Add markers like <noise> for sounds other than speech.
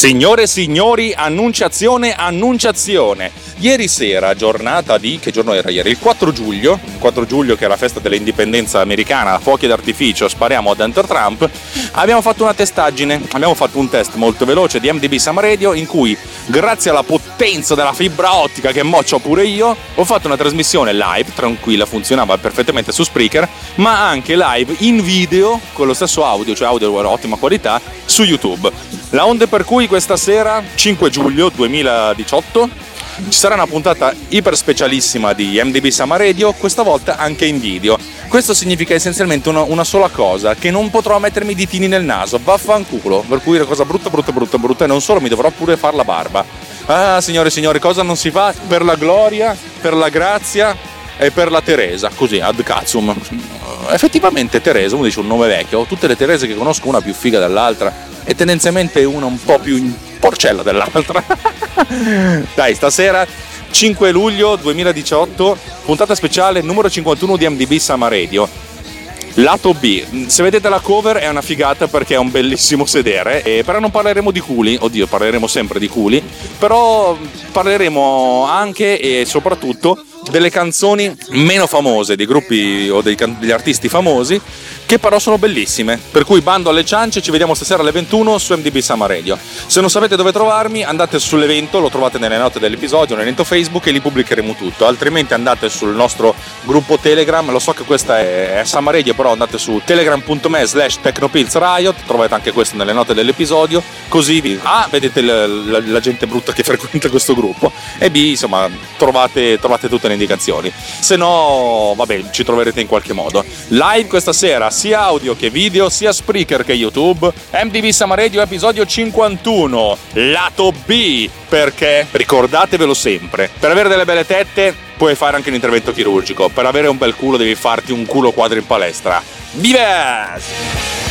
Signore e signori, annunciazione, annunciazione. Ieri sera, giornata di, che giorno era ieri? Il 4 giugno, il 4 giugno che è la festa dell'indipendenza americana, fuochi d'artificio, spariamo dentro Trump, abbiamo fatto una testaggine, abbiamo fatto un test molto veloce di MDB Sam Radio in cui, grazie alla potenza della fibra ottica che moccio pure io, ho fatto una trasmissione live, tranquilla, funzionava perfettamente su Spreaker, ma anche live in video con lo stesso audio, cioè audio di ottima qualità, su YouTube. La onde per cui questa sera, 5 giugno 2018, ci sarà una puntata iper specialissima di MDB Sama Radio, questa volta anche in video. Questo significa essenzialmente una, una, sola cosa, che non potrò mettermi i ditini nel naso, vaffanculo, per cui una cosa brutta, brutta, brutta, brutta, e non solo mi dovrò pure fare la barba. Ah, signore e signori, cosa non si fa per la gloria, per la grazia e per la Teresa, così, ad cazzum. Effettivamente Teresa, uno dice un nome vecchio, tutte le Terese che conosco, una più figa dell'altra, e tendenzialmente una un po' più porcella dell'altra. <laughs> Dai, stasera 5 luglio 2018, puntata speciale numero 51 di MDB Sama Radio. Lato B, se vedete la cover è una figata perché è un bellissimo sedere, e però non parleremo di culi, oddio parleremo sempre di culi, però parleremo anche e soprattutto delle canzoni meno famose dei gruppi o degli artisti famosi che però sono bellissime. Per cui bando alle ciance, ci vediamo stasera alle 21 su MDB Sama Radio. Se non sapete dove trovarmi, andate sull'evento, lo trovate nelle note dell'episodio, nell'evento Facebook e lì pubblicheremo tutto. Altrimenti andate sul nostro gruppo Telegram, lo so che questa è, è Sama Radio, però andate su telegram.me slash technopilzriot, trovate anche questo nelle note dell'episodio, così vi... A, vedete la, la, la gente brutta che <laughs> frequenta questo gruppo e B, insomma, trovate, trovate tutte le indicazioni. Se no, vabbè, ci troverete in qualche modo. Live questa sera sia audio che video, sia Spreaker che YouTube. MDB Sama Radio episodio 51, lato B, perché ricordatevelo sempre, per avere delle belle tette puoi fare anche un intervento chirurgico, per avere un bel culo devi farti un culo quadro in palestra. Vives!